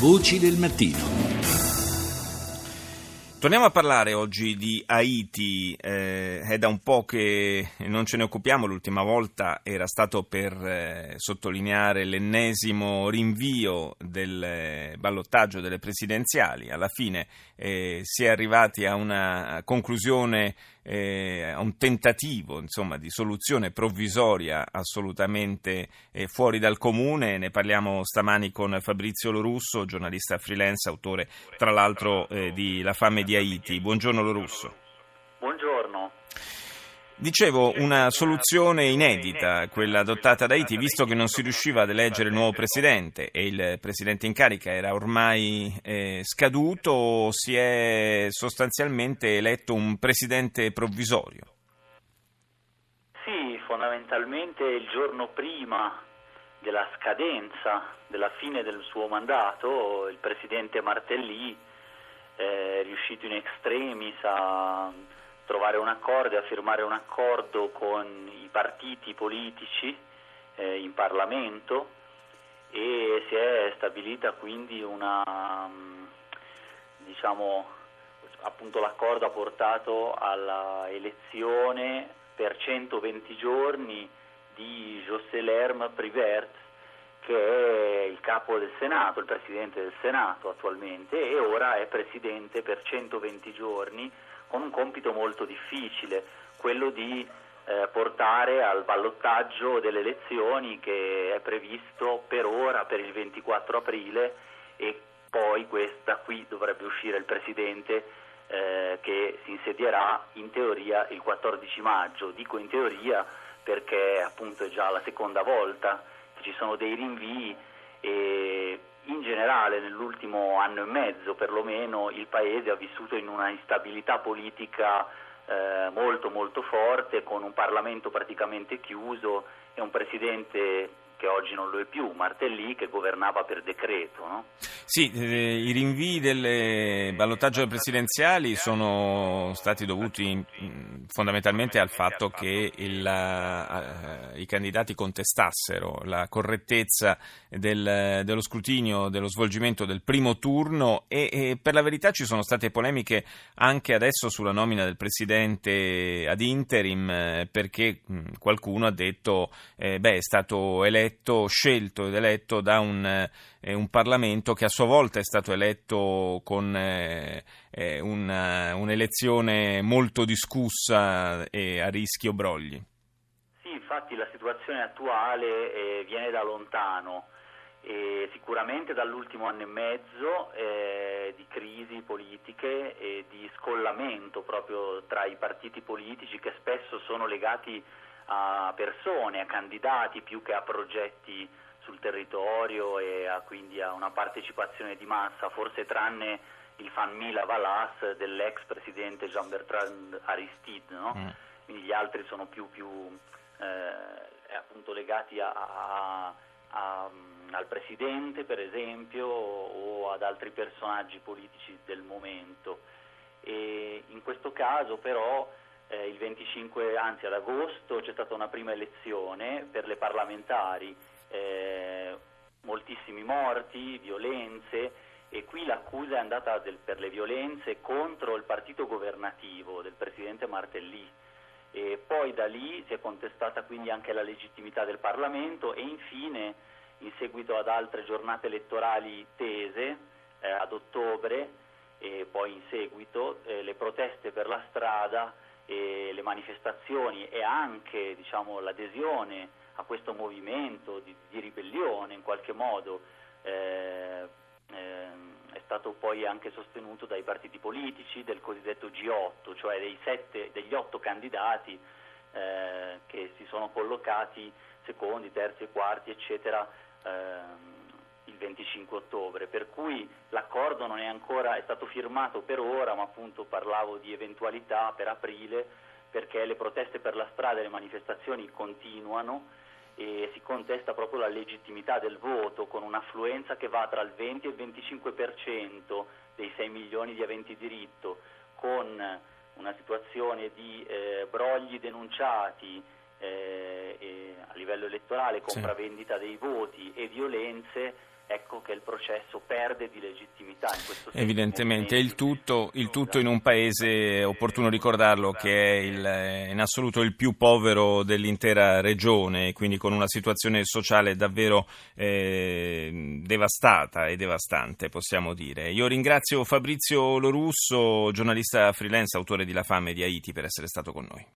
Voci del mattino. Torniamo a parlare oggi di Haiti, eh, è da un po' che non ce ne occupiamo, l'ultima volta era stato per eh, sottolineare l'ennesimo rinvio del eh, ballottaggio delle presidenziali, alla fine eh, si è arrivati a una conclusione, eh, un tentativo insomma, di soluzione provvisoria assolutamente eh, fuori dal comune, ne parliamo stamani con Fabrizio Lorusso, giornalista freelance, autore tra l'altro di La fame di Haiti. Buongiorno Lorusso. Dicevo, una soluzione inedita, quella adottata da Haiti, visto che non si riusciva ad eleggere il nuovo presidente e il presidente in carica era ormai eh, scaduto, si è sostanzialmente eletto un presidente provvisorio. Sì, fondamentalmente il giorno prima della scadenza, della fine del suo mandato, il presidente Martellì è riuscito in extremis a trovare un accordo e a firmare un accordo con i partiti politici eh, in Parlamento e si è stabilita quindi una, diciamo, appunto l'accordo ha portato alla elezione per 120 giorni di José Lerme Privert che è il capo del Senato, il presidente del Senato attualmente e ora è presidente per 120 giorni con un compito molto difficile, quello di eh, portare al ballottaggio delle elezioni che è previsto per ora, per il 24 aprile e poi questa qui dovrebbe uscire il presidente eh, che si insedierà in teoria il 14 maggio. Dico in teoria perché appunto è già la seconda volta ci sono dei rinvii e in generale nell'ultimo anno e mezzo perlomeno il Paese ha vissuto in una instabilità politica eh, molto molto forte con un Parlamento praticamente chiuso e un Presidente che oggi non lo è più, Martellì che governava per decreto. No? Sì, eh, i rinvii del ballottaggio presidenziali sono stati dovuti fondamentalmente al fatto che il, uh, i candidati contestassero la correttezza del, dello scrutinio, dello svolgimento del primo turno e, e, per la verità ci sono state polemiche anche adesso sulla nomina del presidente ad interim eh, perché qualcuno ha detto eh, beh è stato eletto eletto, scelto ed eletto da un, eh, un, Parlamento che a sua volta è stato eletto con eh, eh una, un'elezione molto discussa e a rischio brogli. Sì, infatti la situazione attuale eh, viene da lontano. E sicuramente dall'ultimo anno e mezzo eh, di crisi politiche e di scollamento proprio tra i partiti politici che spesso sono legati a persone, a candidati più che a progetti sul territorio e a, quindi a una partecipazione di massa, forse tranne il fan Mila Valas dell'ex presidente Jean-Bertrand Aristide, no? mm. quindi gli altri sono più, più eh, appunto legati a, a, al presidente per esempio o ad altri personaggi politici del momento. E in questo caso però eh, il 25, anzi ad agosto c'è stata una prima elezione per le parlamentari, eh, moltissimi morti, violenze e qui l'accusa è andata del, per le violenze contro il partito governativo del presidente Martellì e poi da lì si è contestata quindi anche la legittimità del Parlamento e infine in seguito ad altre giornate elettorali tese eh, ad ottobre e poi in seguito eh, le proteste per la strada e le manifestazioni e anche diciamo, l'adesione a questo movimento di, di ribellione in qualche modo eh, eh, è stato poi anche sostenuto dai partiti politici del cosiddetto G8, cioè sette, degli otto candidati eh, che si sono collocati secondi, terzi e quarti, eccetera, ehm, 25 ottobre, per cui l'accordo non è ancora è stato firmato per ora, ma appunto parlavo di eventualità per aprile, perché le proteste per la strada e le manifestazioni continuano e si contesta proprio la legittimità del voto con un'affluenza che va tra il 20 e il 25% dei 6 milioni di aventi diritto, con una situazione di eh, brogli denunciati eh, a livello elettorale, compravendita dei voti e violenze ecco che il processo perde di legittimità in. Evidentemente, il tutto, il tutto, in un paese, è opportuno ricordarlo, che è il, in assoluto il più povero dell'intera regione, quindi con una situazione sociale davvero eh, devastata e devastante, possiamo dire. Io ringrazio Fabrizio Lorusso, giornalista freelance, autore di La fame di Haiti, per essere stato con noi.